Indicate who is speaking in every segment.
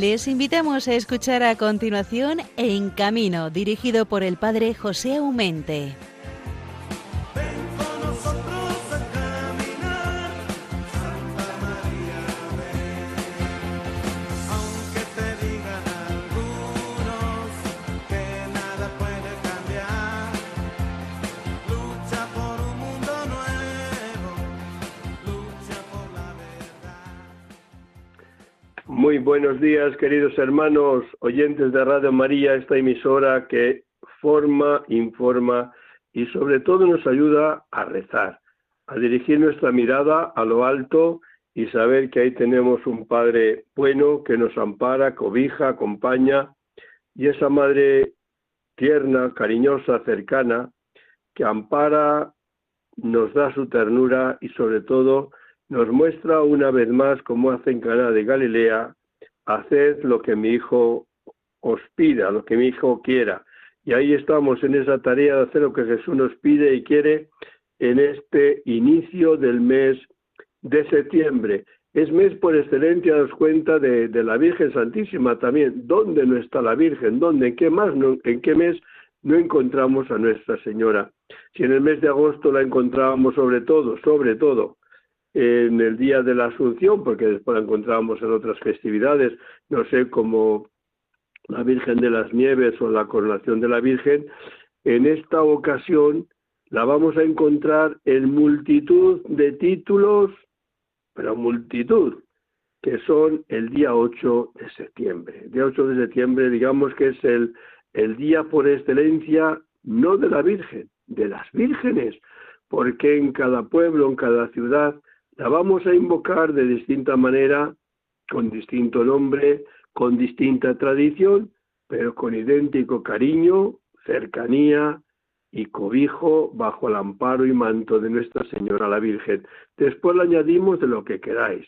Speaker 1: Les invitamos a escuchar a continuación En Camino, dirigido por el padre José Aumente.
Speaker 2: Buenos días, queridos hermanos, oyentes de Radio María, esta emisora que forma, informa y sobre todo nos ayuda a rezar, a dirigir nuestra mirada a lo alto y saber que ahí tenemos un Padre bueno que nos ampara, cobija, acompaña y esa Madre tierna, cariñosa, cercana, que ampara, nos da su ternura y sobre todo nos muestra una vez más, como hace en de Galilea, haced lo que mi hijo os pida, lo que mi hijo quiera. Y ahí estamos en esa tarea de hacer lo que Jesús nos pide y quiere en este inicio del mes de septiembre. Es mes por excelencia, das cuenta, de, la Virgen Santísima también. ¿Dónde no está la Virgen? ¿Dónde? ¿En qué, más ¿En qué mes no encontramos a Nuestra Señora? Si en el mes de agosto la encontrábamos sobre todo, sobre todo, en el día de la Asunción, porque después la encontrábamos en otras festividades, no sé, como la Virgen de las Nieves o la coronación de la Virgen, en esta ocasión la vamos a encontrar en multitud de títulos, pero multitud, que son el día 8 de septiembre. El día 8 de septiembre, digamos que es el, el día por excelencia, no de la Virgen, de las vírgenes, porque en cada pueblo, en cada ciudad, la vamos a invocar de distinta manera, con distinto nombre, con distinta tradición, pero con idéntico cariño, cercanía y cobijo bajo el amparo y manto de Nuestra Señora la Virgen. Después le añadimos de lo que queráis.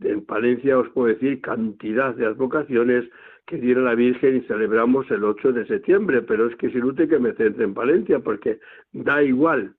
Speaker 2: En Palencia os puedo decir cantidad de advocaciones que diera la Virgen y celebramos el 8 de septiembre, pero es que es inútil que me centre en Palencia porque da igual.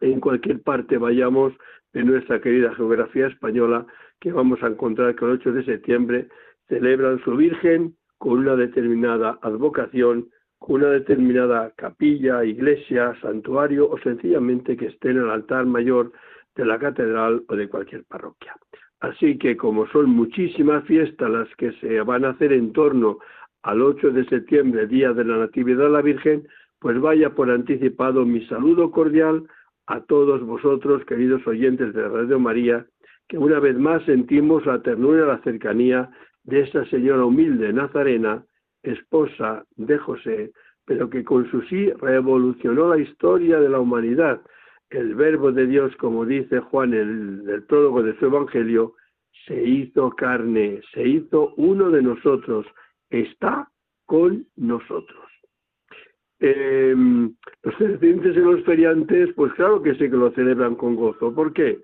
Speaker 2: En cualquier parte vayamos, de nuestra querida geografía española, que vamos a encontrar que el 8 de septiembre celebran su Virgen con una determinada advocación, con una determinada capilla, iglesia, santuario o sencillamente que esté en el altar mayor de la catedral o de cualquier parroquia. Así que como son muchísimas fiestas las que se van a hacer en torno al 8 de septiembre, día de la Natividad de la Virgen, pues vaya por anticipado mi saludo cordial a todos vosotros, queridos oyentes de Radio María, que una vez más sentimos la ternura y la cercanía de esta señora humilde nazarena, esposa de José, pero que con su sí revolucionó la historia de la humanidad. El verbo de Dios, como dice Juan en el, prólogo de su Evangelio, se hizo carne, se hizo uno de nosotros, está con nosotros. Eh, los creyentes y los feriantes, pues claro que sí que lo celebran con gozo. ¿Por qué?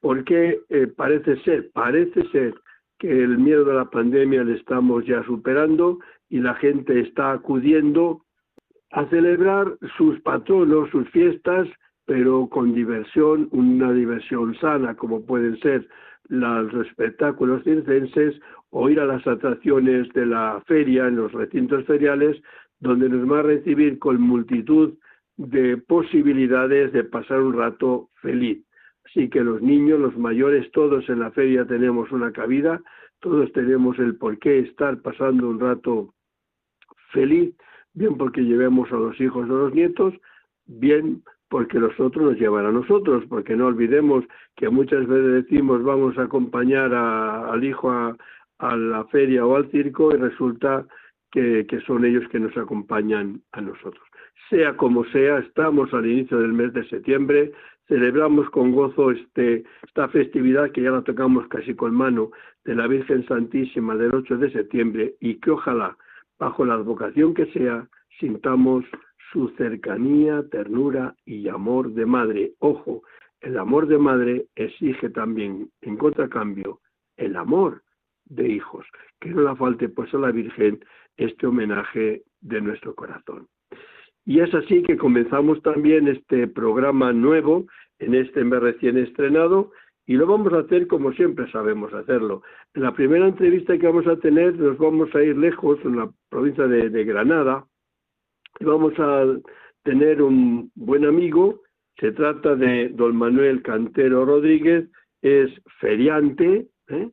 Speaker 2: Porque eh, parece ser, parece ser que el miedo de la pandemia le estamos ya superando y la gente está acudiendo a celebrar sus patronos, sus fiestas, pero con diversión, una diversión sana, como pueden ser los espectáculos circenses o ir a las atracciones de la feria en los recintos feriales, donde nos va a recibir con multitud de posibilidades de pasar un rato feliz. Así que los niños, los mayores, todos en la feria tenemos una cabida, todos tenemos el por qué estar pasando un rato feliz, bien porque llevemos a los hijos o a los nietos, bien porque los otros nos llevan a nosotros, porque no olvidemos que muchas veces decimos vamos a acompañar al hijo a, a la feria o al circo y resulta que, son ellos que nos acompañan a nosotros. Sea como sea, estamos al inicio del mes de septiembre, celebramos con gozo este, esta festividad que ya la tocamos casi con mano de la Virgen Santísima del 8 de septiembre y que ojalá, bajo la advocación que sea, sintamos su cercanía, ternura y amor de madre. Ojo, el amor de madre exige también, en contracambio, el amor de hijos. Que no la falte pues a la Virgen este homenaje de nuestro corazón. Y es así que comenzamos también este programa nuevo en este mes recién estrenado Y lo vamos a hacer como siempre sabemos hacerlo. En la primera entrevista que vamos a tener nos vamos a ir lejos, en la provincia de, de Granada, y vamos a tener un buen amigo, se trata de don Manuel Cantero Rodríguez, es feriante, ¿eh?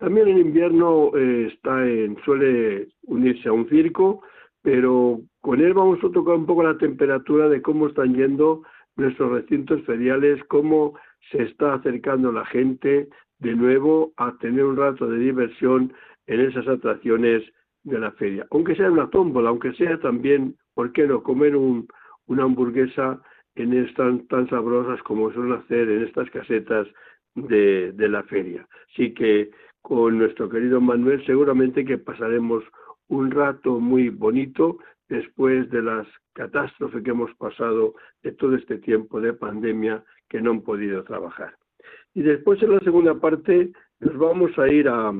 Speaker 2: También en invierno eh, está en, suele unirse a un circo, pero con él vamos a tocar un poco la temperatura de cómo están yendo nuestros recintos feriales, cómo se está acercando la gente de nuevo a tener un rato de diversión en esas atracciones de la feria. Aunque sea una tómbola, aunque sea también, ¿por qué no?, comer un, una hamburguesa en estas tan sabrosas como suelen hacer en estas casetas de, de la feria. Así que con nuestro querido Manuel seguramente que pasaremos un rato muy bonito después de las catástrofes que hemos pasado de todo este tiempo de pandemia que no han podido trabajar. Y después en la segunda parte nos vamos a ir a,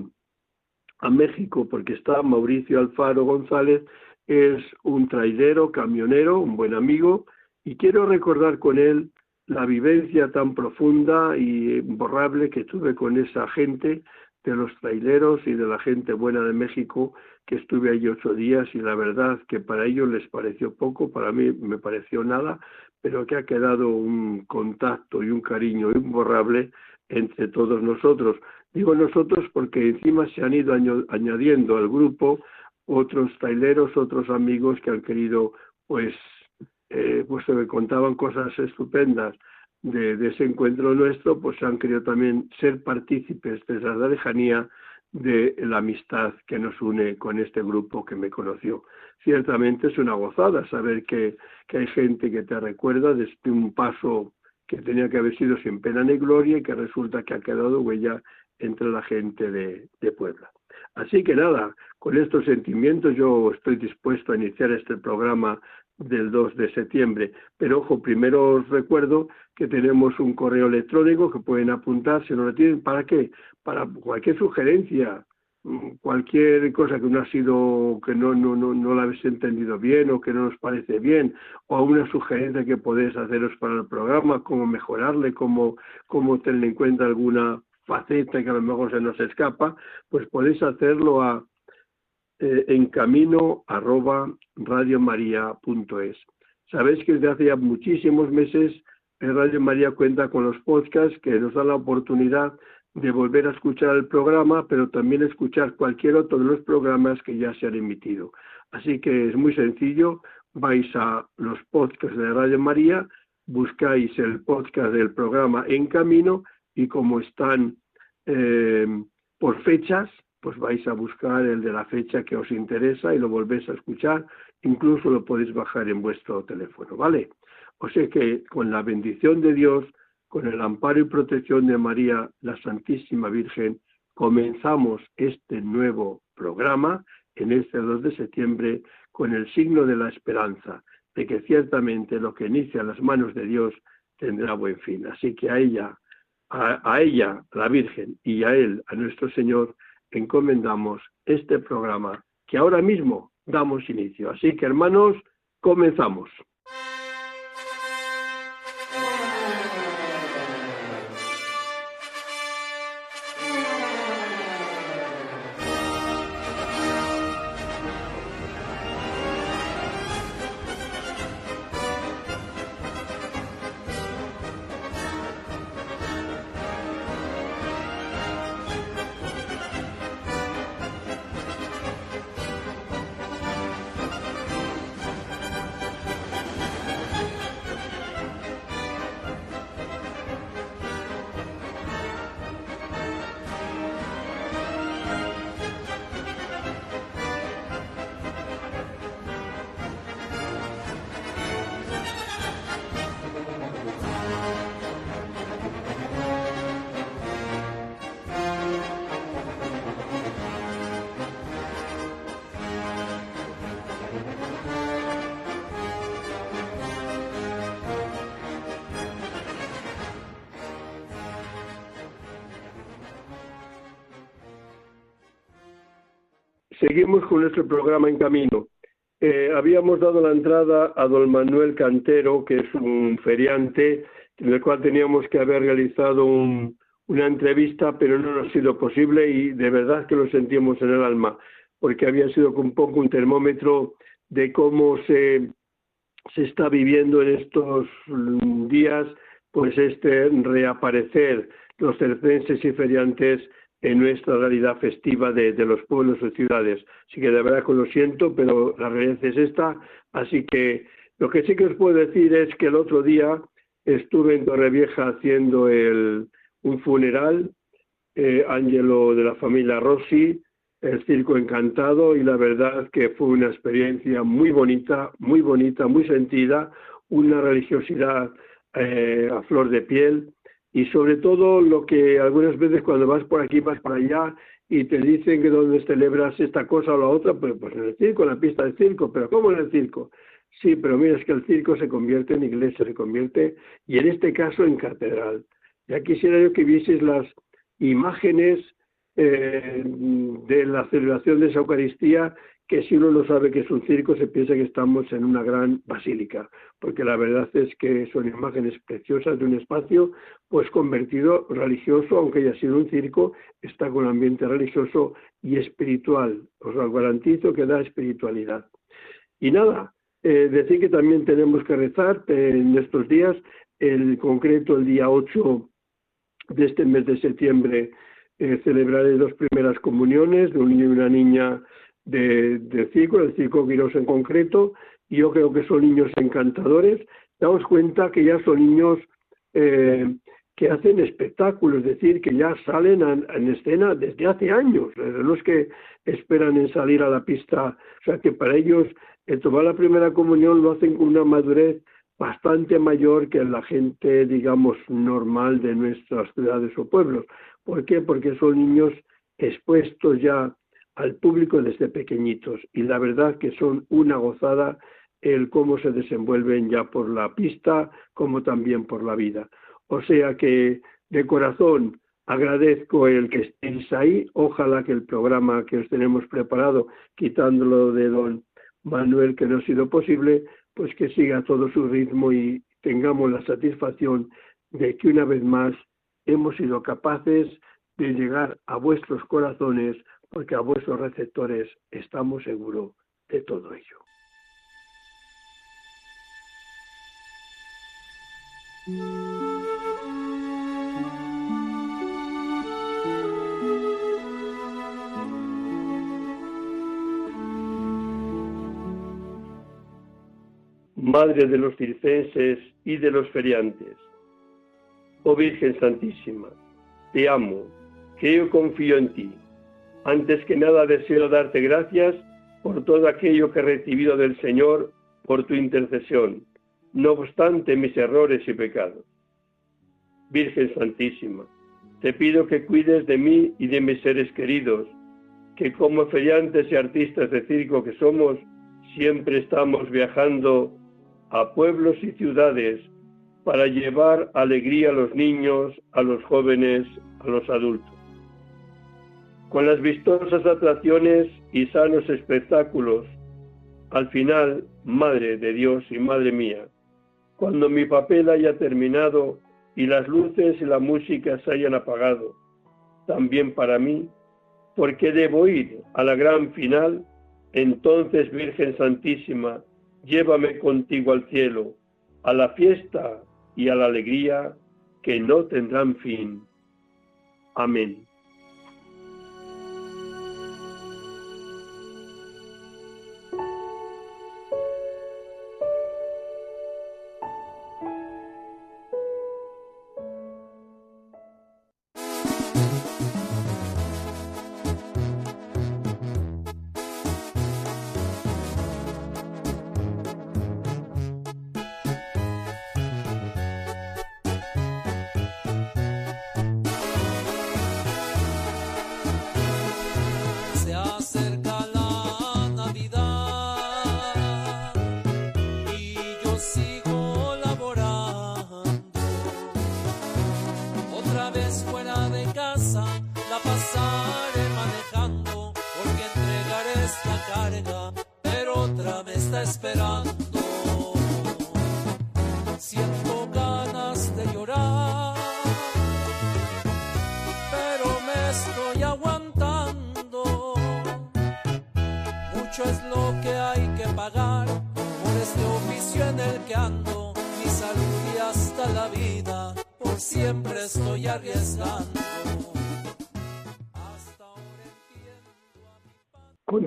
Speaker 2: a México porque está Mauricio Alfaro González, es un traidero, camionero, un buen amigo, y quiero recordar con él la vivencia tan profunda y imborrable que tuve con esa gente de los traileros y de la gente buena de México, que estuve allí ocho días y la verdad que para ellos les pareció poco, para mí me pareció nada, pero que ha quedado un contacto y un cariño imborrable entre todos nosotros. Digo nosotros porque encima se han ido añadiendo al grupo otros traileros, otros amigos que han querido, pues, eh, pues me contaban cosas estupendas de, ese encuentro nuestro, pues han querido también ser partícipes de esa lejanía de la amistad que nos une con este grupo que me conoció. Ciertamente es una gozada saber que, que hay gente que te recuerda desde un paso que tenía que haber sido sin pena ni gloria y que resulta que ha quedado huella entre la gente de, de Puebla. Así que nada, con estos sentimientos yo estoy dispuesto a iniciar este programa del 2 de septiembre. Pero ojo, primero os recuerdo que tenemos un correo electrónico que pueden apuntar si no lo tienen. ¿Para qué? Para cualquier sugerencia, mm, cualquier cosa que no ha sido, que no, no, no, no la habéis entendido bien o que no nos parece bien, o una sugerencia que podéis haceros para el programa, cómo mejorarle, cómo, cómo tener en cuenta alguna faceta que a lo mejor se nos escapa, pues podéis hacerlo a eh, en camino arroba radiomaria.es. Sabéis que desde hace ya muchísimos meses Radio María cuenta con los podcasts que nos dan la oportunidad de volver a escuchar el programa, pero también escuchar cualquier otro de los programas que ya se han emitido. Así que es muy sencillo, vais a los podcasts de Radio María, buscáis el podcast del programa En Camino y como están eh, por fechas, pues vais a buscar el de la fecha que os interesa y lo volvéis a escuchar, incluso lo podéis bajar en vuestro teléfono, ¿vale? O sea que con la bendición de Dios, con el amparo y protección de María, la Santísima Virgen, comenzamos este nuevo programa en este 2 de septiembre con el signo de la esperanza, de que ciertamente lo que inicia en las manos de Dios tendrá buen fin. Así que a ella, a, a ella, la Virgen, y a Él, a nuestro Señor, encomendamos este programa que ahora mismo damos inicio. Así que hermanos, comenzamos. Seguimos con nuestro programa en camino. Eh, habíamos dado la entrada a don Manuel Cantero, que es un feriante, en el cual teníamos que haber realizado un, una entrevista, pero no nos ha sido posible y de verdad que lo sentimos en el alma, porque había sido un poco un termómetro de cómo se, se está viviendo en estos días, pues este reaparecer los cercenses y feriantes en nuestra realidad festiva de, los pueblos y ciudades. Así que de verdad que lo siento, pero la realidad es esta. Así que lo que sí que os puedo decir es que el otro día estuve en Torrevieja haciendo el, un funeral, eh, Ángelo de la familia Rossi, el circo encantado y la verdad que fue una experiencia muy bonita, muy bonita, muy sentida, una religiosidad eh, a flor de piel y sobre todo lo que algunas veces cuando vas por aquí, vas para allá y te dicen que donde celebras esta cosa o la otra, pues, pues en el circo, en la pista del circo, pero ¿cómo en el circo? Sí, pero mira, es que el circo se convierte en iglesia, se convierte, y en este caso en catedral. Ya quisiera yo que vieseis las imágenes eh, de la celebración de esa Eucaristía que si uno no sabe que es un circo se piensa que estamos en una gran basílica, porque la verdad es que son imágenes preciosas de un espacio pues convertido religioso, aunque haya sido un circo, está con ambiente religioso y espiritual. Os lo garantizo que da espiritualidad. Y nada, eh, decir que también tenemos que rezar en estos días, en concreto el día 8 de este mes de septiembre eh, celebraré dos primeras comuniones de un niño y una niña de, del circo, del circo Quirós en concreto, y yo creo que son niños encantadores. Damos cuenta que ya son niños eh, que hacen espectáculos, es decir, que ya salen en escena desde hace años, no es que esperan en salir a la pista, o sea que para ellos el tomar la primera comunión lo hacen con una madurez bastante mayor que la gente, digamos, normal de nuestras ciudades o pueblos. ¿Por qué? Porque son niños expuestos ya al público desde pequeñitos y la verdad que son una gozada el cómo se desenvuelven ya por la pista como también por la vida. O sea que de corazón agradezco el que estéis ahí. Ojalá que el programa que os tenemos preparado, quitándolo de don Manuel, que no ha sido posible, pues que siga todo su ritmo y tengamos la satisfacción de que una vez más hemos sido capaces de llegar a vuestros corazones porque a vuestros receptores estamos seguros de todo ello. Madre de los circenses y de los feriantes, oh Virgen Santísima, te amo, yo confío en ti antes que nada deseo darte gracias por todo aquello que he recibido del Señor por tu intercesión, no obstante mis errores y pecados. Virgen Santísima, te pido que cuides de mí y de mis seres queridos, que como feriantes y artistas de circo que somos, siempre estamos viajando a pueblos y ciudades para llevar alegría a los niños, a los jóvenes, a los adultos con las vistosas atracciones y sanos espectáculos. Al final, Madre de Dios y Madre mía, cuando mi papel haya terminado y las luces y la música se hayan apagado, también para mí, porque debo ir a la gran final, entonces Virgen Santísima, llévame contigo al cielo, a la fiesta y a la alegría que no tendrán fin. Amén.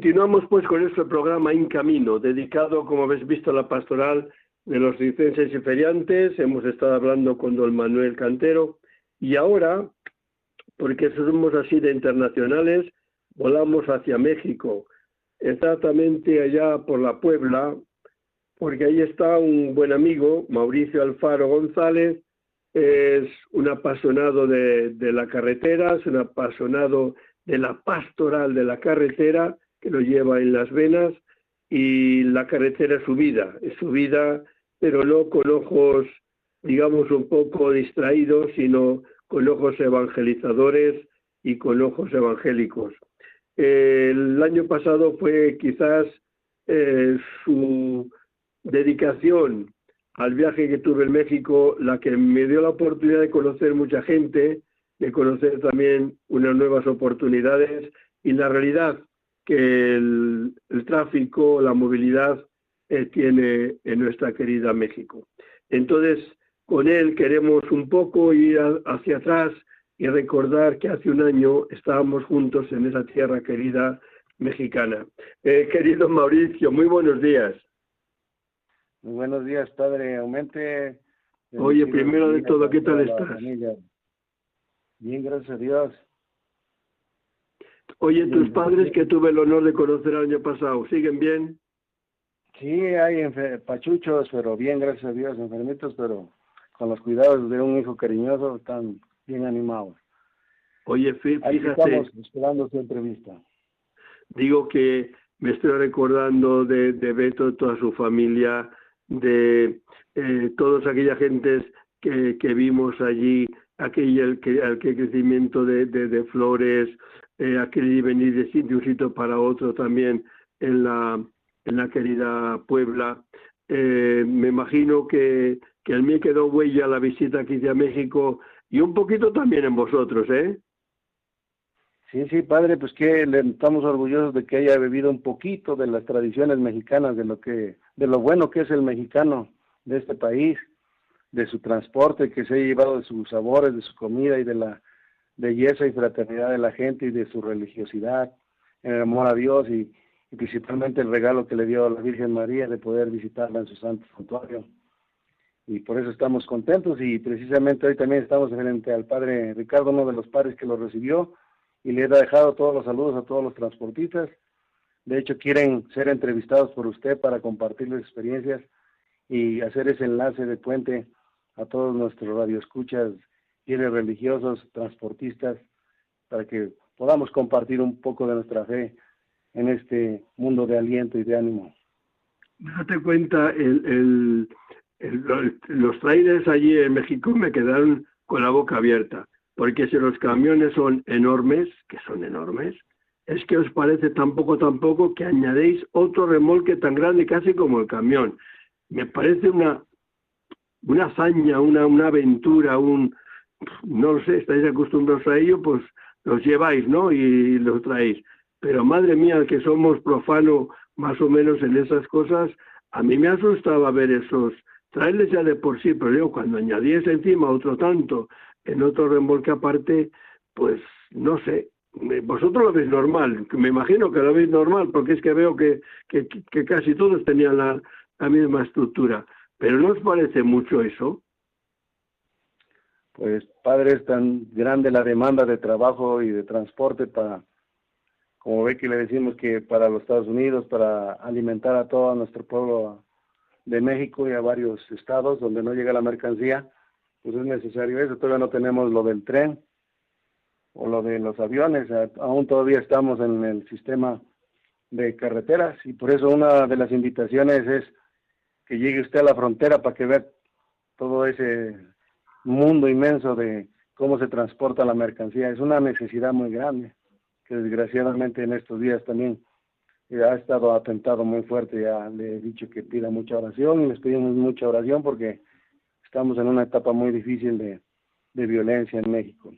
Speaker 2: Continuamos pues con nuestro programa En Camino, dedicado, como habéis visto, a la pastoral de los licencias y feriantes. Hemos estado hablando con don Manuel Cantero y ahora, porque somos así de internacionales, volamos hacia México, exactamente allá por la Puebla, porque ahí está un buen amigo, Mauricio Alfaro González, es un apasionado de, de la carretera, es un apasionado de la pastoral de la carretera, que lo lleva en las venas, y la carretera es su vida, es su vida, pero no con ojos, digamos, un poco distraídos, sino con ojos evangelizadores y con ojos evangélicos. El año pasado fue quizás eh, su dedicación al viaje que tuve en México la que me dio la oportunidad de conocer mucha gente, de conocer también unas nuevas oportunidades y la realidad que el, tráfico, la movilidad eh, tiene en nuestra querida México. Entonces, con él queremos un poco ir hacia atrás y recordar que hace un año estábamos juntos en esa tierra querida mexicana. Eh, querido Mauricio, muy buenos días.
Speaker 3: Muy buenos días, padre. Aumente.
Speaker 2: Oye, primero de todo, ¿qué tal estás?
Speaker 3: Bien, gracias a Dios.
Speaker 2: Oye, tus padres que tuve el honor de conocer el año pasado, ¿siguen bien?
Speaker 3: Sí, hay pachuchos, pero bien, gracias a Dios, enfermitos, pero con los cuidados de un hijo cariñoso están bien animados.
Speaker 2: Oye, fíjate.
Speaker 3: estamos esperando su entrevista.
Speaker 2: Digo que me estoy recordando de, de Beto, toda su familia, de eh, todas aquellas gentes que, que vimos allí, aquel, aquel crecimiento de, de, flores, eh, aquel venir de, de un sitio para otro también en la, en la querida Puebla. Eh, me imagino que, que a mí quedó huella la visita que hice a México y un poquito también en vosotros, ¿eh?
Speaker 3: Sí, sí, padre, pues que estamos orgullosos de que haya bebido un poquito de las tradiciones mexicanas, de lo que, de lo bueno que es el mexicano de este país, de su transporte, que se ha llevado de sus sabores, de su comida y de la belleza y fraternidad de la gente y de su religiosidad, en el amor a Dios y, principalmente el regalo que le dio a la Virgen María de poder visitarla en su santo santuario y por eso estamos contentos y precisamente hoy también estamos frente al padre Ricardo, uno de los padres que lo recibió y le ha dejado todos los saludos a todos los transportistas. De hecho, quieren ser entrevistados por usted para compartir experiencias y hacer ese enlace de puente a todos nuestros radioescuchas, fieles religiosos, transportistas, para que podamos compartir un poco de nuestra fe en este mundo de aliento y de ánimo.
Speaker 2: Date cuenta, el, el, los trailers allí en México me quedaron con la boca abierta, porque si los camiones son enormes, que son enormes, es que os parece tampoco tampoco que añadéis otro remolque tan grande casi como el camión. Me parece una, una hazaña, una, una aventura, un, no lo sé, estáis acostumbrados a ello, pues los lleváis, ¿no? Y los traéis. Pero madre mía, que somos profano más o menos en esas cosas, a mí me asustaba ver esos, traerles ya de por sí, pero yo cuando añadíes encima otro tanto en otro remolque aparte, pues no sé, vosotros lo veis normal, me imagino que lo veis normal, porque es que veo que, que, casi todos tenían la, la, misma estructura, pero ¿no os parece mucho eso?
Speaker 3: Pues padre, es tan grande la demanda de trabajo y de transporte para, como ve que le decimos que para los Estados Unidos, para alimentar a todo nuestro pueblo de México y a varios estados donde no llega la mercancía, pues es necesario eso. Todavía no tenemos lo del tren o lo de los aviones, aún todavía estamos en el sistema de carreteras y por eso una de las invitaciones es que llegue usted a la frontera para que vea todo ese mundo inmenso de cómo se transporta la mercancía. Es una necesidad muy grande que desgraciadamente en estos días también ha estado atentado muy fuerte, ya le he dicho que pida mucha oración y les pedimos mucha oración porque estamos en una etapa muy difícil de, de violencia en México.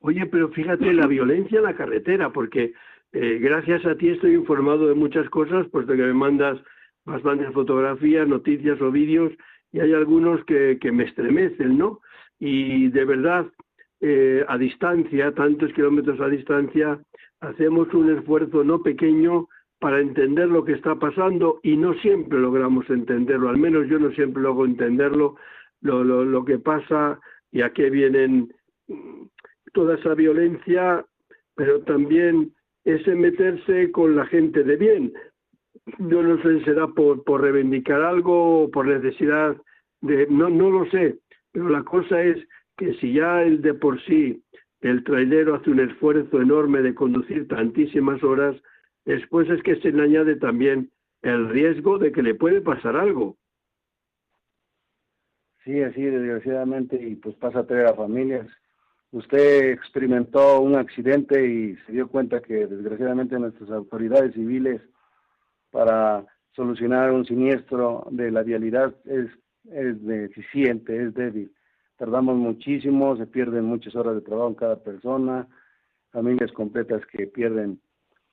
Speaker 2: Oye, pero fíjate la violencia en la carretera, porque eh, gracias a ti estoy informado de muchas cosas, puesto que me mandas bastantes fotografías, noticias o vídeos, y hay algunos que, que me estremecen, ¿no? Y de verdad, eh, a distancia, tantos kilómetros a distancia, hacemos un esfuerzo no pequeño para entender lo que está pasando y no siempre logramos entenderlo, al menos yo no siempre logro entenderlo, lo, lo, lo que pasa y a qué vienen toda esa violencia, pero también ese meterse con la gente de bien. Yo no sé si será por, por reivindicar algo o por necesidad de... No, no lo sé, pero la cosa es que si ya el de por sí el trailero hace un esfuerzo enorme de conducir tantísimas horas, después es que se le añade también el riesgo de que le puede pasar algo.
Speaker 3: Sí, así desgraciadamente, y pues pasa a traer a familias. Usted experimentó un accidente y se dio cuenta que desgraciadamente nuestras autoridades civiles para solucionar un siniestro de la vialidad es, es deficiente, es débil. Tardamos muchísimo, se pierden muchas horas de trabajo en cada persona, familias completas que pierden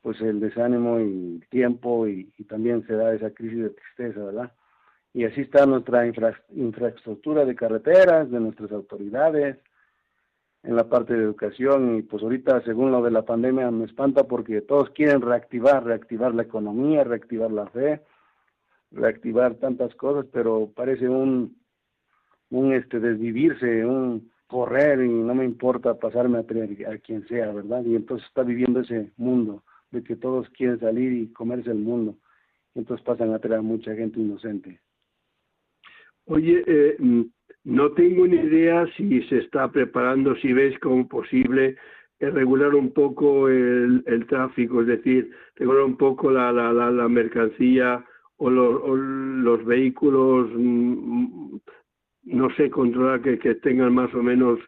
Speaker 3: pues el desánimo y el tiempo y, y también se da esa crisis de tristeza, ¿verdad? y así está nuestra infraestructura de carreteras, de nuestras autoridades, en la parte de educación y pues ahorita según lo de la pandemia me espanta porque todos quieren reactivar, reactivar la economía, reactivar la fe, reactivar tantas cosas, pero parece un un este desvivirse, un correr y no me importa pasarme a, a quien sea, ¿verdad? Y entonces está viviendo ese mundo de que todos quieren salir y comerse el mundo. Y entonces pasan a traer a mucha gente inocente.
Speaker 2: Oye, eh, no tengo ni idea si se está preparando, si ves como posible eh, regular un poco el, tráfico, es decir, regular un poco la, la, la, mercancía o los, vehículos, mm, no sé, controlar que, que tengan más o menos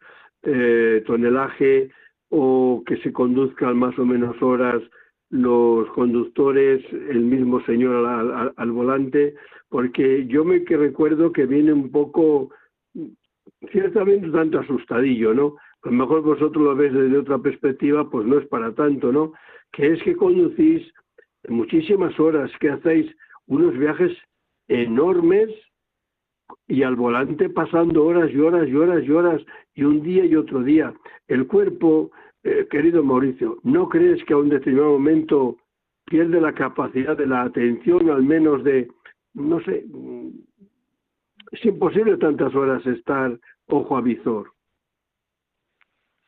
Speaker 2: eh, tonelaje o que se conduzcan más o menos horas los conductores, el mismo señor al, al, al volante, porque yo me que recuerdo que viene un poco, ciertamente tanto asustadillo, ¿no? A lo mejor vosotros lo ves desde otra perspectiva, pues no es para tanto, ¿no? Que es que conducís muchísimas horas, que hacéis unos viajes enormes y al volante pasando horas y horas y horas y horas y un día y otro día. El cuerpo eh, querido Mauricio, ¿no crees que a un determinado momento pierde la capacidad de la atención, al menos de, no sé, es imposible tantas horas estar ojo a visor?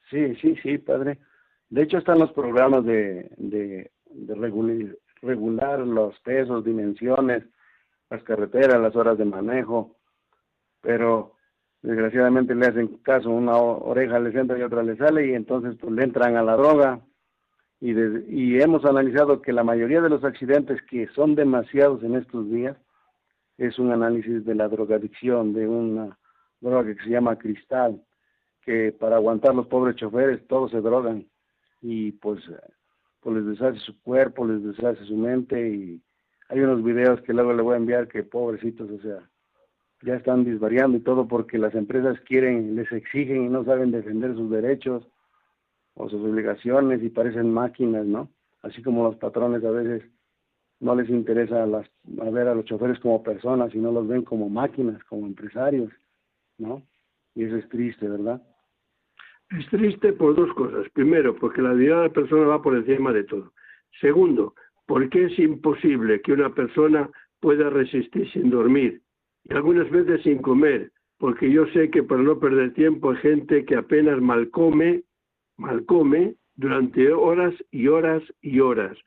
Speaker 3: Sí, sí, sí, padre. De hecho están los programas de, regular los pesos, dimensiones, las carreteras, las horas de manejo, pero desgraciadamente le hacen caso, una oreja les entra y otra le sale y entonces pues le entran a la droga y, de, y hemos analizado que la mayoría de los accidentes que son demasiados en estos días es un análisis de la drogadicción, de una droga que se llama cristal, que para aguantar los pobres choferes todos se drogan y pues, pues les deshace su cuerpo, les deshace su mente y hay unos videos que luego le voy a enviar que pobrecitos, o sea, ya están disvariando y todo porque las empresas quieren, les exigen y no saben defender sus derechos o sus obligaciones y parecen máquinas, ¿no? Así como los patrones a veces no les interesa las, a ver a los choferes como personas, sino los ven como máquinas, como empresarios, ¿no? Y eso es triste, ¿verdad?
Speaker 2: Es triste por dos cosas. Primero, porque la vida de la persona va por encima de todo. Segundo, porque es imposible que una persona pueda resistir sin dormir y algunas veces sin comer, porque yo sé que para no perder tiempo hay gente que apenas mal come, mal come durante horas y horas y horas.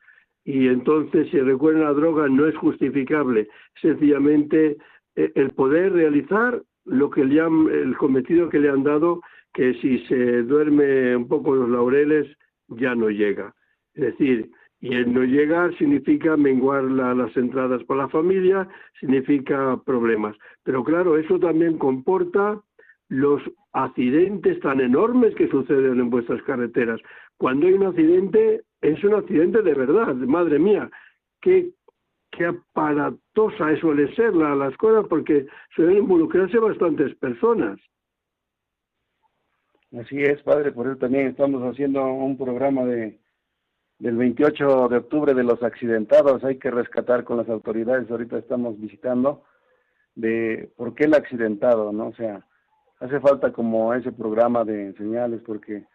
Speaker 2: Y entonces, si recuerdan la droga, no es justificable. Sencillamente, eh, el poder realizar lo que le han, el cometido que le han dado, que si se duerme un poco los laureles, ya no llega. Es decir, y el no llegar significa menguar la, las entradas para la familia, significa problemas. Pero claro, eso también comporta los accidentes tan enormes que suceden en vuestras carreteras. Cuando hay un accidente, es un accidente de verdad, madre mía, qué, qué aparatosa suele ser la, las cosas porque suelen involucrarse bastantes personas.
Speaker 3: Así es, padre, por eso también estamos haciendo un programa de del 28 de octubre de los accidentados, hay que rescatar con las autoridades, ahorita estamos visitando, de por qué el accidentado, ¿no? O sea, hace falta como ese programa de señales, porque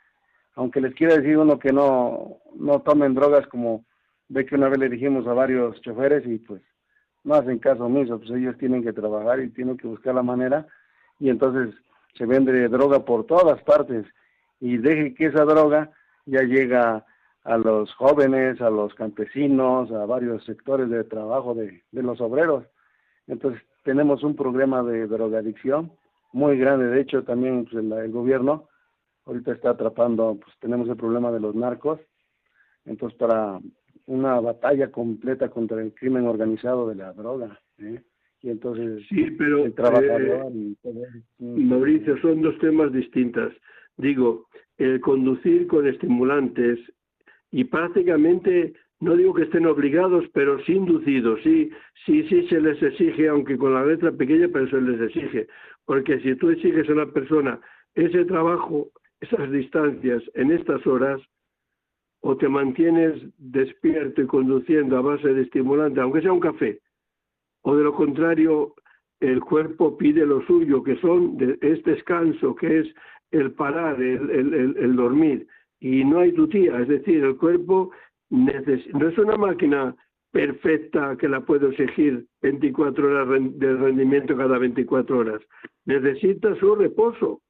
Speaker 3: aunque les quiera decir uno que no, no tomen drogas, como ve que una vez le dijimos a varios choferes y pues no hacen caso omiso, pues ellos tienen que trabajar y tienen que buscar la manera y entonces se vende droga por todas partes y deje que esa droga ya llega a los jóvenes, a los campesinos, a varios sectores de trabajo de, los obreros. Entonces tenemos un programa de drogadicción muy grande, de hecho también pues, el, gobierno ahorita está atrapando, pues tenemos el problema de los narcos, entonces para una batalla completa contra el crimen organizado de la droga. ¿eh? Y entonces
Speaker 2: sí, pero el trabajador eh, Mauricio, son dos temas distintos. Digo, el conducir con estimulantes y prácticamente, no digo que estén obligados, pero sí inducidos, sí, sí, sí se les exige, aunque con la letra pequeña, pero se les exige. Porque si tú exiges a una persona ese trabajo, esas distancias, en estas horas, o te mantienes despierto y conduciendo a base de estimulante, aunque sea un café, o de lo contrario, el cuerpo pide lo suyo, que son es descanso, que es el parar, el dormir y no hay tutía, es decir, el cuerpo no es una máquina perfecta que la puedo exigir 24 horas de rendimiento cada 24 horas, necesita su reposo.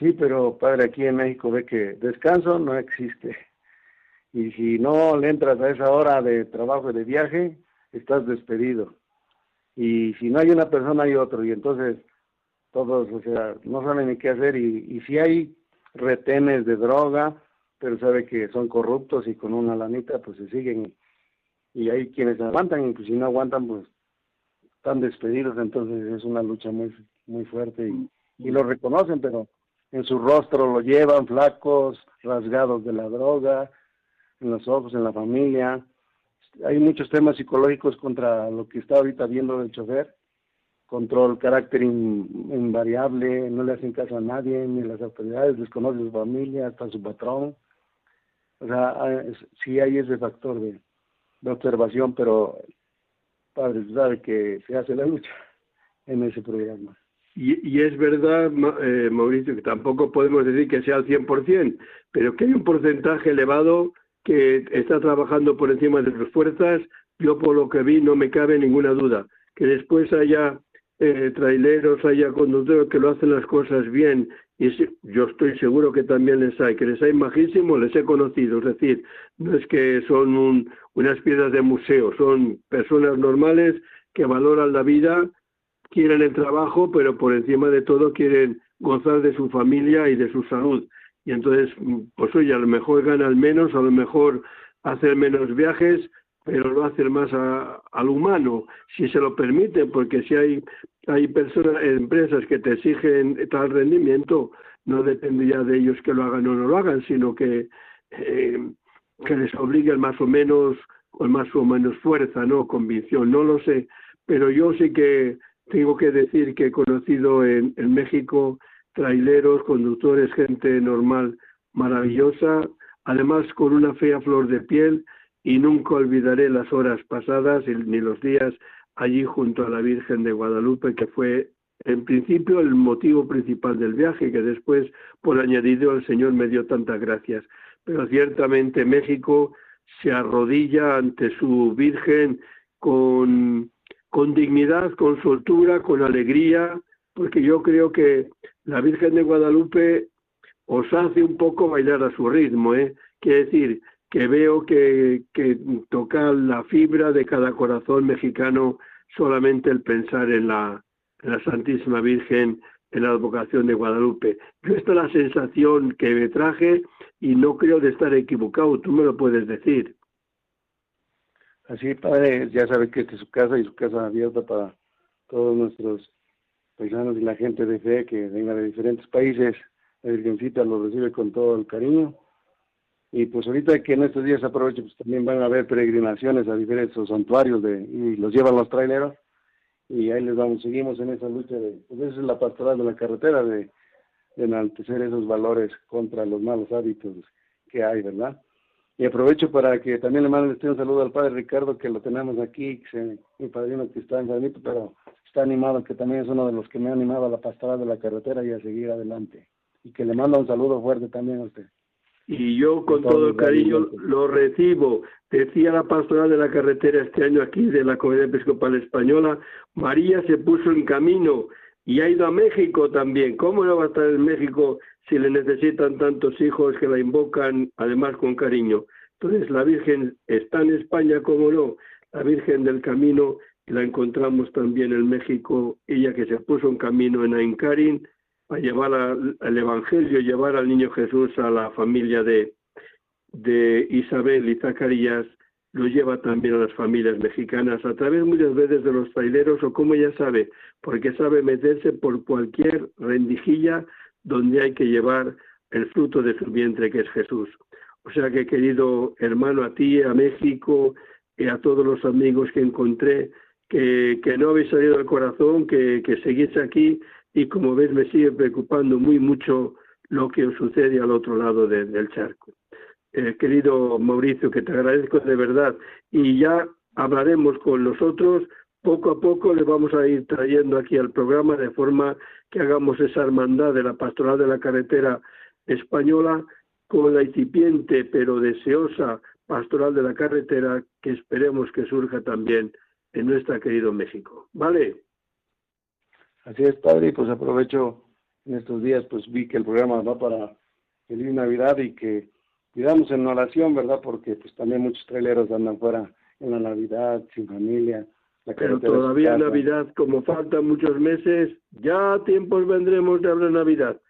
Speaker 3: Sí, pero padre, aquí en México ve que descanso no existe. Y si no le entras a esa hora de trabajo y de viaje, estás despedido. Y si no hay una persona, hay otro. Y entonces todos, o sea, no saben ni qué hacer. Y, y si hay retenes de droga, pero sabe que son corruptos y con una lanita pues se siguen y hay quienes aguantan y pues si no aguantan pues están despedidos, entonces es una lucha muy muy fuerte y, y lo reconocen, pero en su rostro lo llevan flacos, rasgados de la droga, en los ojos, en la familia. Hay muchos temas psicológicos contra lo que está ahorita viendo el chofer control, carácter invariable, no le hacen caso a nadie, ni las autoridades, desconoce su familia, hasta su patrón. O sea, sí hay ese factor de, observación, pero padre sabe que se hace la lucha en ese programa.
Speaker 2: Y, y es verdad, eh, Mauricio, que tampoco podemos decir que sea al 100%, pero que hay un porcentaje elevado que está trabajando por encima de sus fuerzas. Yo, por lo que vi, no me cabe ninguna duda. Que después haya eh, traileros, haya conductores que lo hacen las cosas bien, y yo estoy seguro que también les hay, que les hay majísimos, les he conocido, es decir, no es que son unas piedras de museo, son personas normales que valoran la vida, quieren el trabajo, pero por encima de todo quieren gozar de su familia y de su salud. Y entonces, pues oye, a lo mejor ganan menos, a lo mejor hacer menos viajes, pero lo hacen más al humano, si se lo permiten, porque si hay, hay personas, empresas que te exigen tal rendimiento, no depende ya de ellos que lo hagan o no lo hagan, sino que, eh, que les obliguen más o menos, con más o menos fuerza, ¿no? Convicción, no lo sé, pero yo sí que tengo que decir que he conocido en, México traileros, conductores, gente normal, maravillosa, además con una fea flor de piel, y nunca olvidaré las horas pasadas ni los días allí junto a la Virgen de Guadalupe, que fue en principio el motivo principal del viaje, que después, por añadido, el Señor me dio tantas gracias. Pero ciertamente México se arrodilla ante su Virgen con, con dignidad, con soltura, con alegría, porque yo creo que la Virgen de Guadalupe os hace un poco bailar a su ritmo, ¿eh? Quiere decir, que veo que, toca la fibra de cada corazón mexicano solamente el pensar en la, la Santísima Virgen, en la advocación de Guadalupe. Yo esta es la sensación que me traje y no creo de estar equivocado, tú me lo puedes decir.
Speaker 3: Así, padre, ya sabe que esta es su casa y su casa abierta para todos nuestros paisanos y la gente de fe que venga de diferentes países. La Virgencita los recibe con todo el cariño y pues ahorita que en estos días aprovecho, pues también van a haber peregrinaciones a diferentes santuarios de, y los llevan los traileros y ahí les vamos, seguimos en esa lucha de, pues esa es la pastoral de la carretera de, enaltecer esos valores contra los malos hábitos que hay, ¿verdad? Y aprovecho para que también le mande un saludo al padre Ricardo, que lo tenemos aquí, que mi padrino que está enfermito, pero está animado, que también es uno de los que me ha animado a la pastoral de la carretera y a seguir adelante. Y que le manda un saludo fuerte también a usted.
Speaker 2: Y yo con todo el cariño lo recibo. Decía la pastoral de la carretera este año aquí de la Comunidad Episcopal Española, María se puso en camino y ha ido a México también. ¿Cómo no va a estar en México si le necesitan tantos hijos que la invocan, además con cariño? Entonces la Virgen está en España, como no, la Virgen del Camino, la encontramos también en México, ella que se puso en camino en Aincarin a llevar al Evangelio, llevar al niño Jesús a la familia de, de Isabel y Zacarías, lo lleva también a las familias mexicanas a través muchas veces de los traileros o como ella sabe, porque sabe meterse por cualquier rendijilla donde hay que llevar el fruto de su vientre que es Jesús. O sea que querido hermano, a ti, a México y a todos los amigos que encontré, que, que no habéis salido del corazón, que, que seguís aquí y como ves me sigue preocupando muy mucho lo que os sucede al otro lado del charco. Eh, querido Mauricio, que te agradezco de verdad. Y ya hablaremos con nosotros, poco a poco le vamos a ir trayendo aquí al programa de forma que hagamos esa hermandad de la pastoral de la carretera española con la incipiente pero deseosa pastoral de la carretera que esperemos que surja también en nuestra querido México. ¿Vale?
Speaker 3: Así es, padre, y pues aprovecho en estos días, pues vi que el programa va para feliz Navidad y que cuidamos en oración, ¿verdad? Porque pues también muchos traileros andan fuera en la Navidad, sin familia.
Speaker 2: Pero todavía Navidad, como faltan muchos meses, ya a tiempos vendremos de hablar Navidad.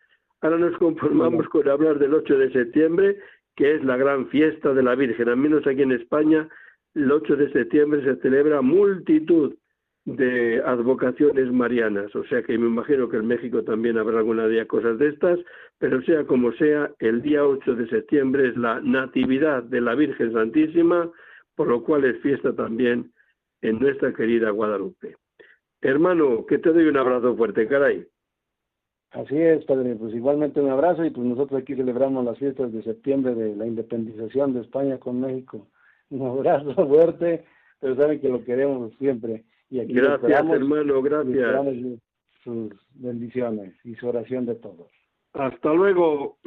Speaker 2: Ahora nos conformamos con hablar del 8 de septiembre, que es la gran fiesta de la Virgen. Al menos aquí en España, el 8 de septiembre se celebra multitud de advocaciones marianas, o sea que me imagino que en México también habrá alguna día cosas de estas, pero sea como sea, el día 8 de septiembre es la Natividad de la Virgen Santísima, por lo cual es fiesta también en nuestra querida Guadalupe. Hermano, que te doy un abrazo fuerte, caray.
Speaker 3: Así es, padre, pues igualmente un abrazo y pues nosotros aquí celebramos las fiestas de septiembre de la independización de España con México. Un abrazo fuerte, pero saben que lo queremos siempre
Speaker 2: gracias, hermano, gracias.
Speaker 3: Sus bendiciones y su oración de todos.
Speaker 2: Hasta luego.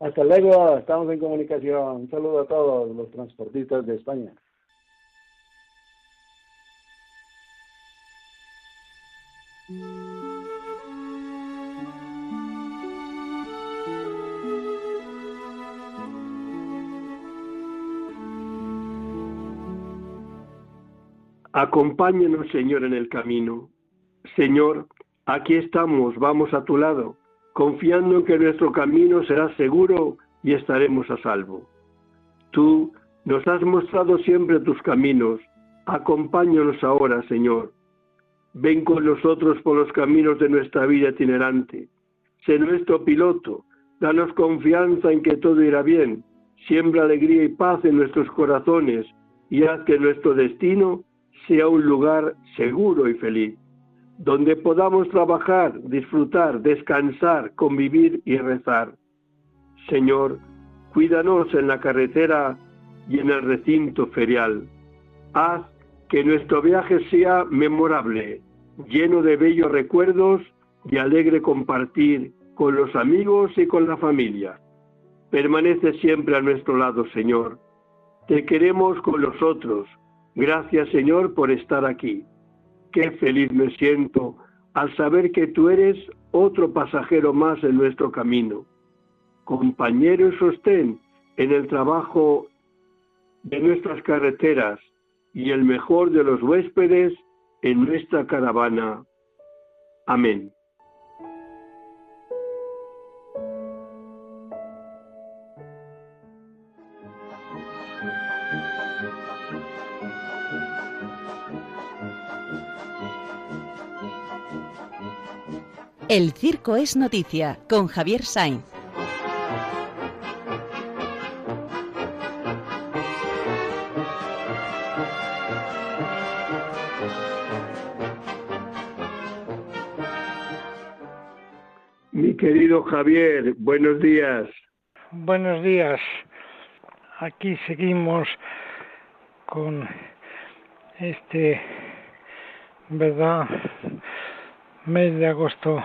Speaker 3: Hasta luego, estamos en comunicación. Un saludo a todos los transportistas de España.
Speaker 2: Acompáñenos, Señor, en el camino. Señor, aquí estamos, vamos a tu lado, confiando en que nuestro camino será seguro y estaremos a salvo. Tú nos has mostrado siempre tus caminos. Acompáñanos ahora, Señor. Ven con nosotros por los caminos de nuestra vida itinerante. Sé nuestro piloto. Danos confianza en que todo irá bien. Siembra alegría y paz en nuestros corazones y haz que nuestro destino sea un lugar seguro y feliz, donde podamos trabajar, disfrutar, descansar, convivir y rezar. Señor, cuídanos en la carretera y en el recinto ferial. Haz que nuestro viaje sea memorable, lleno de bellos recuerdos y alegre compartir con los amigos y con la familia. Permanece siempre a nuestro lado, Señor. Te queremos con nosotros Gracias Señor por estar aquí. Qué feliz me siento al saber que tú eres otro pasajero más en nuestro camino, compañero y sostén en el trabajo de nuestras carreteras y el mejor de los huéspedes en nuestra caravana. Amén.
Speaker 1: El Circo es Noticia con Javier Sainz.
Speaker 2: Mi querido Javier, buenos días.
Speaker 4: Buenos días. aquí seguimos con este, ¿verdad? Mes de agosto,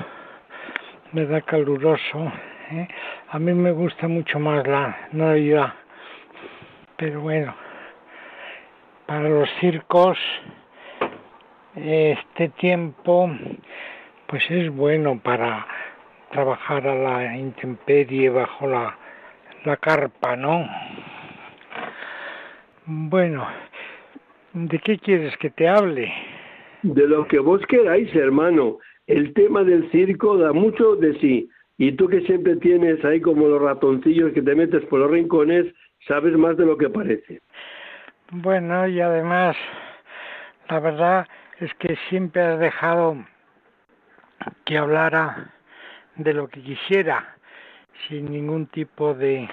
Speaker 4: ¿verdad? Caluroso. ¿eh? A mí me gusta mucho más la Navidad, pero bueno, para los circos este tiempo pues es bueno para trabajar a la intemperie bajo la, la carpa, ¿no? Bueno, ¿de qué quieres que te hable?
Speaker 2: De lo que vos queráis, hermano. El tema del circo da mucho de sí. Y tú que siempre tienes ahí como los ratoncillos que te metes por los rincones, sabes más de lo que parece.
Speaker 4: Bueno, y además, la verdad es que siempre has dejado que hablara de lo que quisiera, sin ningún tipo de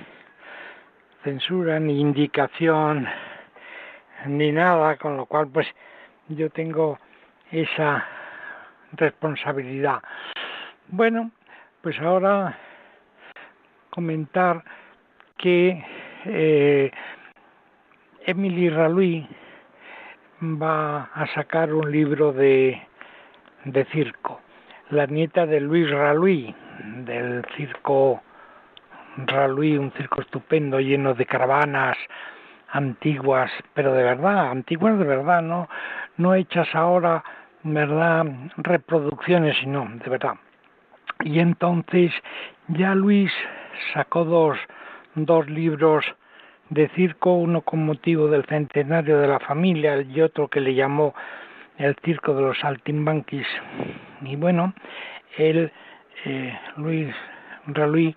Speaker 4: censura ni indicación ni nada, con lo cual pues yo tengo esa responsabilidad. Bueno, pues ahora comentar que eh, Emily Raluy va a sacar un libro de, de circo la nieta de Luis Raluí, del circo Raluí, un circo estupendo lleno de caravanas antiguas, pero de verdad, antiguas de verdad, no, no hechas ahora, verdad, reproducciones, sino de verdad. Y entonces ya Luis sacó dos, dos libros de circo, uno con motivo del centenario de la familia y otro que le llamó el circo de los saltimbanquis. Y bueno, él, eh, Luis Raluí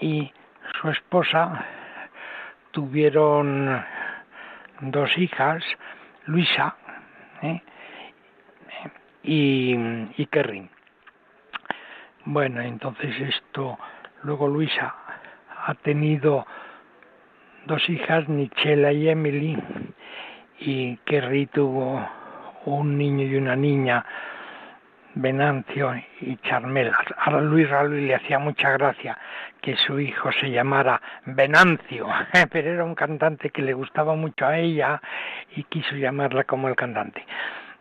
Speaker 4: y su esposa tuvieron dos hijas, Luisa ¿eh? Y, y Kerry. Bueno, entonces esto, luego Luisa ha tenido dos hijas, Nichela y Emily, y Kerry tuvo un niño y una niña, Venancio y Charmel. A Luis Raúl le hacía mucha gracia que su hijo se llamara Venancio, pero era un cantante que le gustaba mucho a ella y quiso llamarla como el cantante.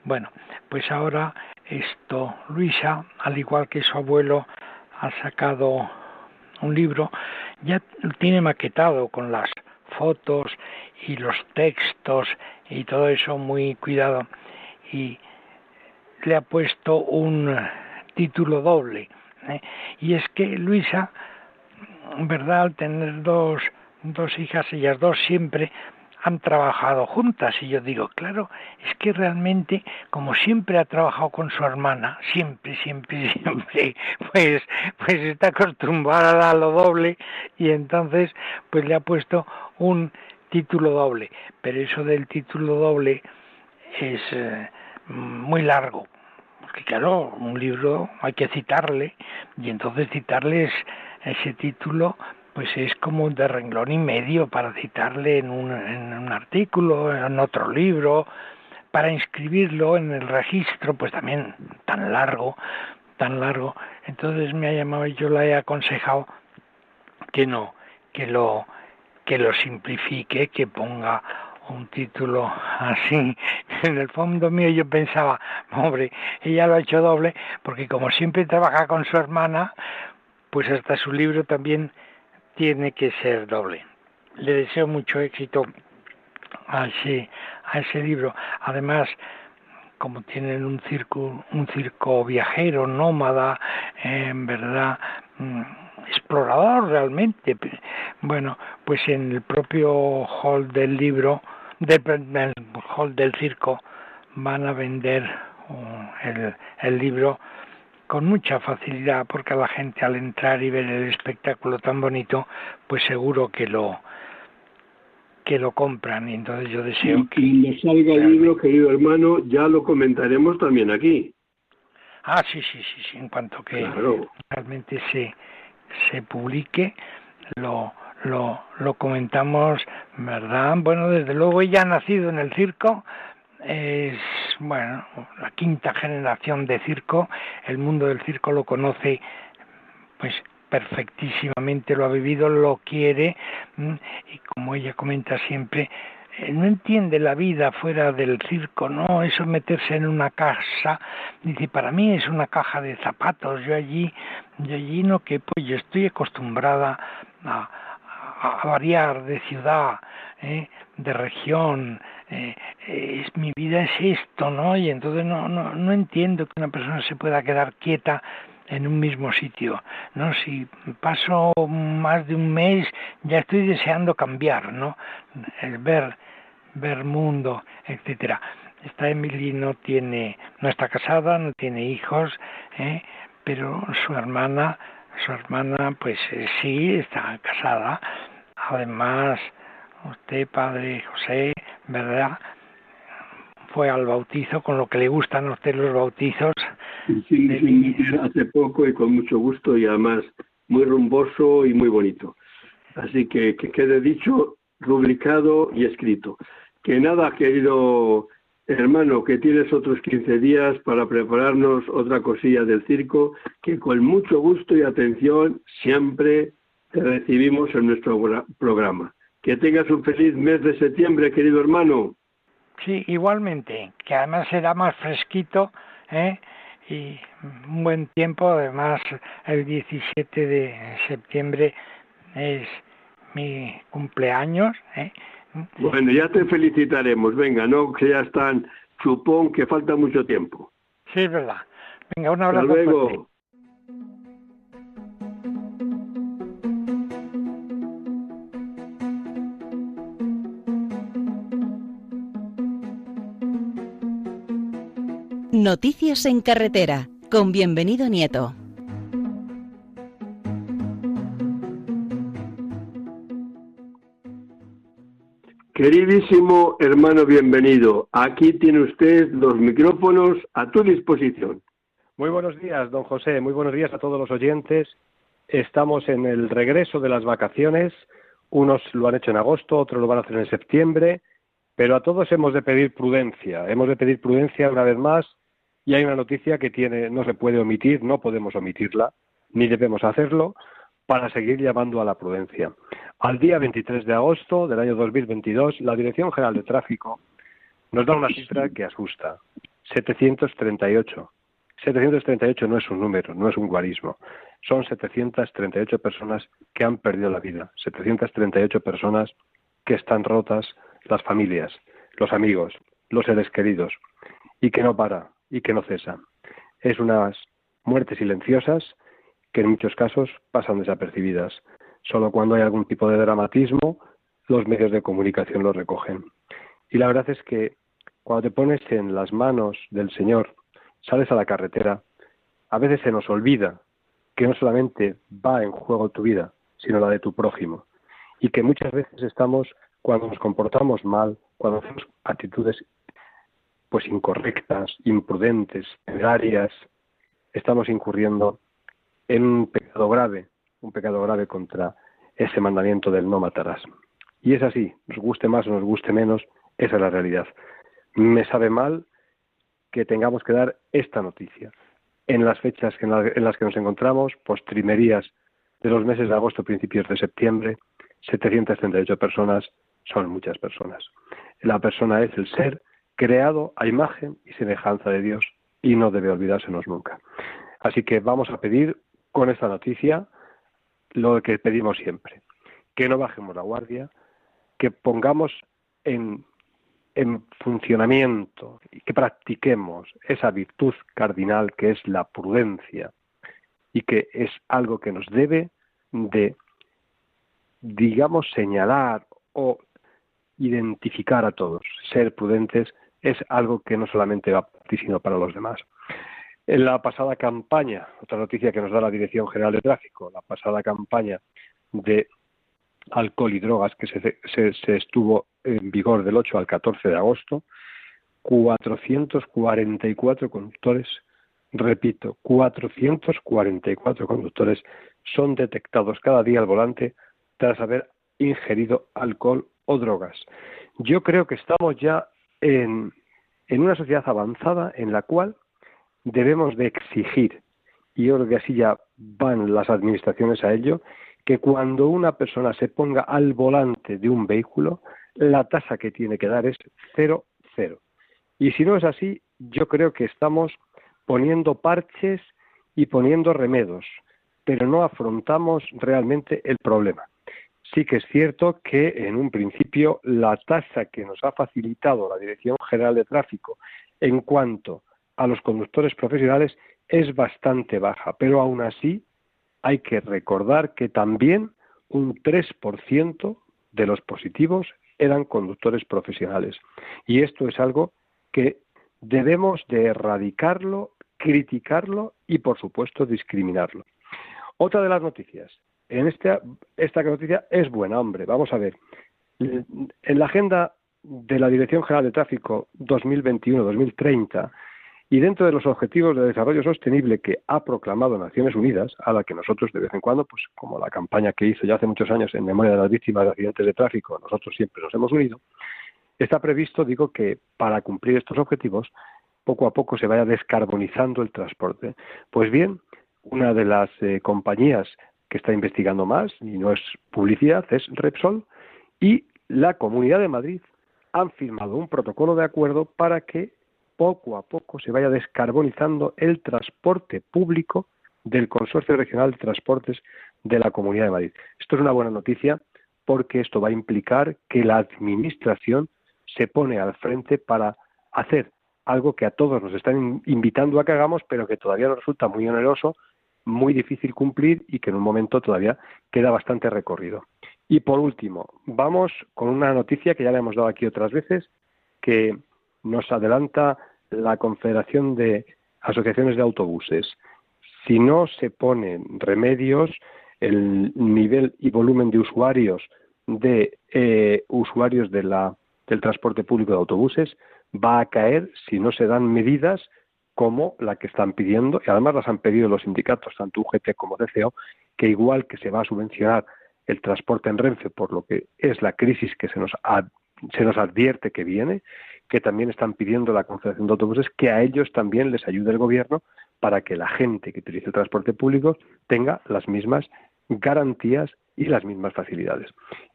Speaker 4: Bueno, pues ahora esto, Luisa, al igual que su abuelo, ha sacado un libro, ya tiene maquetado con las fotos y los textos y todo eso muy cuidado y le ha puesto un título doble. ¿eh? Y es que Luisa, ¿verdad? Al tener dos, dos hijas, ellas dos siempre han trabajado juntas y yo digo, claro, es que realmente como siempre ha trabajado con su hermana, siempre, siempre, siempre, pues, pues está acostumbrada a lo doble y entonces pues le ha puesto un título doble, pero eso del título doble es eh, muy largo. Porque claro, un libro hay que citarle y entonces citarles ese título pues es como de renglón y medio para citarle en un, en un artículo, en otro libro, para inscribirlo en el registro, pues también tan largo, tan largo. Entonces me ha llamado y yo le he aconsejado que no, que lo, que lo simplifique, que ponga un título así. En el fondo mío yo pensaba, hombre, ella lo ha hecho doble, porque como siempre trabaja con su hermana, pues hasta su libro también tiene que ser doble. Le deseo mucho éxito a ese, a ese libro. Además, como tienen un circo, un circo viajero, nómada, en verdad, mm, explorador realmente. Bueno, pues en el propio hall del libro del hall del circo van a vender uh, el, el libro con mucha facilidad porque a la gente al entrar y ver el espectáculo tan bonito pues seguro que lo que lo compran. Y entonces yo deseo que
Speaker 2: cuando salga el libro querido hermano ya lo comentaremos también aquí.
Speaker 4: Ah sí sí sí sí en cuanto que realmente se se publique lo lo, lo comentamos, ¿verdad? Bueno, desde luego ella ha nacido en el circo, es, bueno, la quinta generación de circo, el mundo del circo lo conoce, pues, perfectísimamente lo ha vivido, lo quiere y como ella comenta siempre, eh, no entiende la vida fuera del circo, no, eso meterse en una casa, dice, para mí es una caja de zapatos, yo allí, yo allí no que pues yo estoy acostumbrada a, a, variar de ciudad, ¿eh? de región, eh, es, mi vida es esto, ¿no? Y entonces no, no, no entiendo que una persona se pueda quedar quieta en un mismo sitio. No, si paso más de un mes ya estoy deseando cambiar, ¿no? El ver ver mundo, etcétera. Esta Emily no tiene, no está casada, no tiene hijos, ¿eh? pero su hermana, su hermana, pues eh, sí está casada. Además, usted, padre José, ¿verdad? Fue al bautizo, con lo que le gustan a usted los bautizos.
Speaker 2: Sí, hace poco y con mucho gusto y además muy rumboso y muy bonito. Así que que quede dicho, rubricado y escrito. Que nada, querido hermano, que tienes otros 15 días para prepararnos otra cosilla del circo, que con mucho gusto y atención siempre te recibimos en nuestro programa. Que tengas un feliz mes de septiembre, querido hermano.
Speaker 4: Sí, igualmente, que además será más fresquito, ¿eh? y un buen tiempo, además el 17 de septiembre es mi cumpleaños, ¿eh?
Speaker 2: Bueno, ya te felicitaremos. Venga, no que ya están chupón, que falta mucho tiempo.
Speaker 4: Sí, es verdad. Venga, un abrazo.
Speaker 2: Hasta luego.
Speaker 1: Noticias en carretera, con bienvenido Nieto.
Speaker 2: Queridísimo hermano, bienvenido. Aquí tiene usted los micrófonos a tu disposición.
Speaker 5: Muy buenos días, don José. Muy buenos días a todos los oyentes. Estamos en el regreso de las vacaciones. Unos lo han hecho en agosto, otros lo van a hacer en septiembre. Pero a todos hemos de pedir prudencia. Hemos de pedir prudencia una vez más. Y hay una noticia que tiene, no se puede omitir, no podemos omitirla, ni debemos hacerlo, para seguir llamando a la prudencia. Al día 23 de agosto del año 2022, la Dirección General de Tráfico nos da una cifra que asusta. 738. 738 no es un número, no es un guarismo. Son 738 personas que han perdido la vida. 738 personas que están rotas, las familias, los amigos, los seres queridos, y que no para, y que no cesa. Es unas muertes silenciosas que en muchos casos pasan desapercibidas. Solo cuando hay algún tipo de dramatismo, los medios de comunicación lo recogen. Y la verdad es que cuando te pones en las manos del Señor, sales a la carretera, a veces se nos olvida que no solamente va en juego tu vida, sino la de tu prójimo. Y que muchas veces estamos, cuando nos comportamos mal, cuando hacemos actitudes pues incorrectas, imprudentes, temerarias, estamos incurriendo en un pecado grave un pecado grave contra ese mandamiento del no matarás. Y es así, nos guste más o nos guste menos, esa es la realidad. Me sabe mal que tengamos que dar esta noticia. En las fechas en, las que nos encontramos, postrimerías de los meses de agosto, principios de septiembre, 738 personas son muchas personas. La persona es el ser creado a imagen y semejanza de Dios y no debe olvidársenos nunca. Así que vamos a pedir con esta noticia lo que pedimos siempre, que no bajemos la guardia, que pongamos en, en funcionamiento y que practiquemos esa virtud cardinal que es la prudencia y que es algo que nos debe de, digamos, señalar o identificar a todos. Ser prudentes es algo que no solamente va para ti, sino para los demás. En la pasada campaña, otra noticia que nos da la Dirección General de Tráfico, la pasada campaña de alcohol y drogas que se, estuvo en vigor del 8 al 14 de agosto, 444 conductores, repito, 444 conductores son detectados cada día al volante tras haber ingerido alcohol o drogas. Yo creo que estamos ya en, una sociedad avanzada en la cual debemos de exigir y yo creo que así ya van las administraciones a ello, que cuando una persona se ponga al volante de un vehículo, la tasa que tiene que dar es cero, cero. Y si no es así, yo creo que estamos poniendo parches y poniendo remedos, pero no afrontamos realmente el problema. Sí que es cierto que en un principio la tasa que nos ha facilitado la Dirección General de Tráfico en cuanto a los conductores profesionales es bastante baja, pero aún así hay que recordar que también un 3% de los positivos eran conductores profesionales. Y esto es algo que debemos de erradicarlo, criticarlo y, por supuesto, discriminarlo. Otra de las noticias. En esta, esta noticia es buena, hombre. Vamos a ver. En la agenda de la Dirección General de Tráfico 2021-2030 y dentro de los objetivos de desarrollo sostenible que ha proclamado Naciones Unidas, a la que nosotros de vez en cuando, pues como la campaña que hizo ya hace muchos años en memoria de las víctimas de accidentes de tráfico, nosotros siempre nos hemos unido, está previsto, digo, que para cumplir estos objetivos, poco a poco se vaya descarbonizando el transporte. Pues bien, una de las eh, compañías que está investigando más, y no es publicidad, es Repsol, y la Comunidad de Madrid han firmado un protocolo de acuerdo para que poco a poco se vaya descarbonizando el transporte público del Consorcio Regional de Transportes de la Comunidad de Madrid. Esto es una buena noticia porque esto va a implicar que la Administración se pone al frente para hacer algo que a todos nos están invitando a que hagamos, pero que todavía nos resulta muy oneroso, muy difícil cumplir y que en un momento todavía queda bastante recorrido. Y por último, vamos con una noticia que ya le hemos dado aquí otras veces, que nos adelanta la Confederación de Asociaciones de Autobuses. Si no se ponen remedios, el nivel y volumen de usuarios de eh, usuarios de la, del transporte público de autobuses va a caer si no se dan medidas como la que están pidiendo, y además las han pedido los sindicatos, tanto UGT como DCO, que igual que se va a subvencionar el transporte en Renfe por lo que es la crisis que se nos, se nos advierte que viene, que también están pidiendo la Confederación de Autobuses que a ellos también les ayude el gobierno para que la gente que utilice el transporte público tenga las mismas garantías y las mismas facilidades.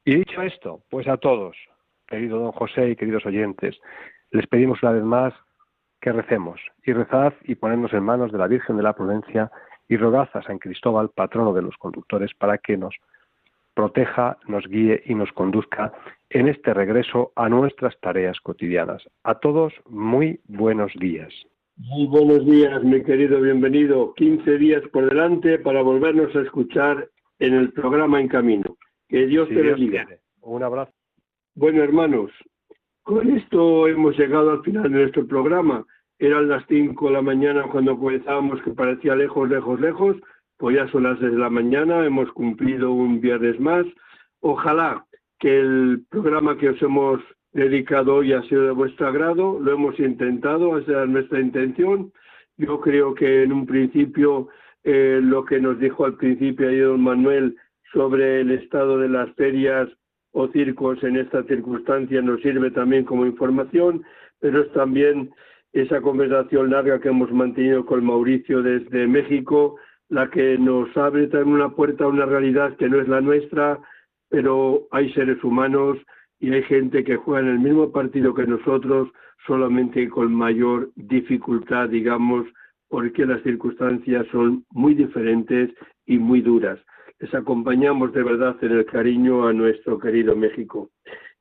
Speaker 5: Y dicho esto, pues a todos, querido don José y queridos oyentes, les pedimos una vez más que recemos y rezad y ponernos en manos de la Virgen de la Prudencia y rogad a San Cristóbal, patrono de los conductores, para que nos proteja, nos guíe y nos conduzca en este regreso a nuestras tareas cotidianas. A todos, muy buenos días.
Speaker 2: Muy buenos días, mi querido bienvenido. 15 días por delante para volvernos a escuchar en el programa En Camino. Que Dios te bendiga.
Speaker 5: Un abrazo.
Speaker 2: Bueno, hermanos, con esto hemos llegado al final de nuestro programa. Eran las 5 de la mañana cuando comenzábamos, que parecía lejos, lejos, lejos. Pues ya son las 6 de la mañana, hemos cumplido un viernes más. Ojalá que el programa que os hemos dedicado hoy ha sido de vuestro agrado, lo hemos intentado, esa es nuestra intención. Yo creo que en un principio eh, lo que nos dijo al principio ahí don Manuel sobre el estado de las ferias o circos en esta circunstancia nos sirve también como información, pero es también esa conversación larga que hemos mantenido con Mauricio desde México, la que nos abre también una puerta a una realidad que no es la nuestra, pero hay seres humanos y hay gente que juega en el mismo partido que nosotros, solamente con mayor dificultad, digamos, porque las circunstancias son muy diferentes y muy duras. Les acompañamos de verdad en el cariño a nuestro querido México.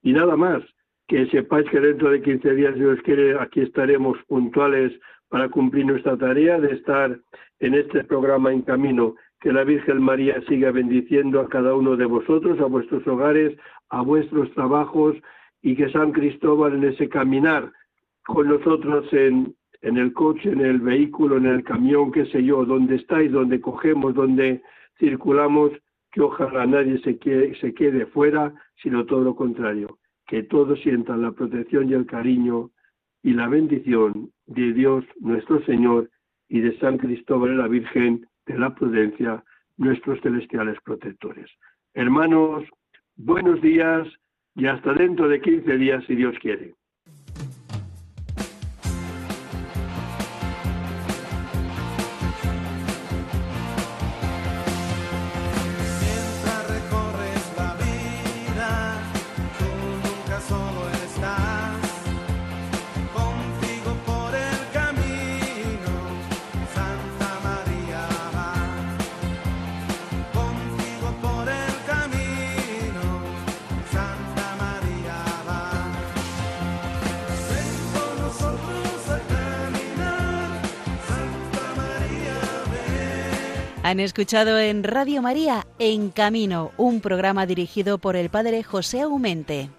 Speaker 2: Y nada más, que sepáis que dentro de 15 días, Dios quiere, aquí estaremos puntuales para cumplir nuestra tarea de estar en este programa en camino que la Virgen María siga bendiciendo a cada uno de vosotros, a vuestros hogares, a vuestros trabajos y que San Cristóbal en ese caminar con nosotros en, en el coche, en el vehículo, en el camión, qué sé yo, donde estáis, donde cogemos, donde circulamos, que ojalá nadie se quede, se quede fuera, sino todo lo contrario, que todos sientan la protección y el cariño y la bendición de Dios nuestro Señor y de San Cristóbal y la Virgen de la prudencia, nuestros celestiales protectores. Hermanos, buenos días y hasta dentro de 15 días, si Dios quiere.
Speaker 1: Han escuchado en Radio María En Camino, un programa dirigido por el padre José Aumente.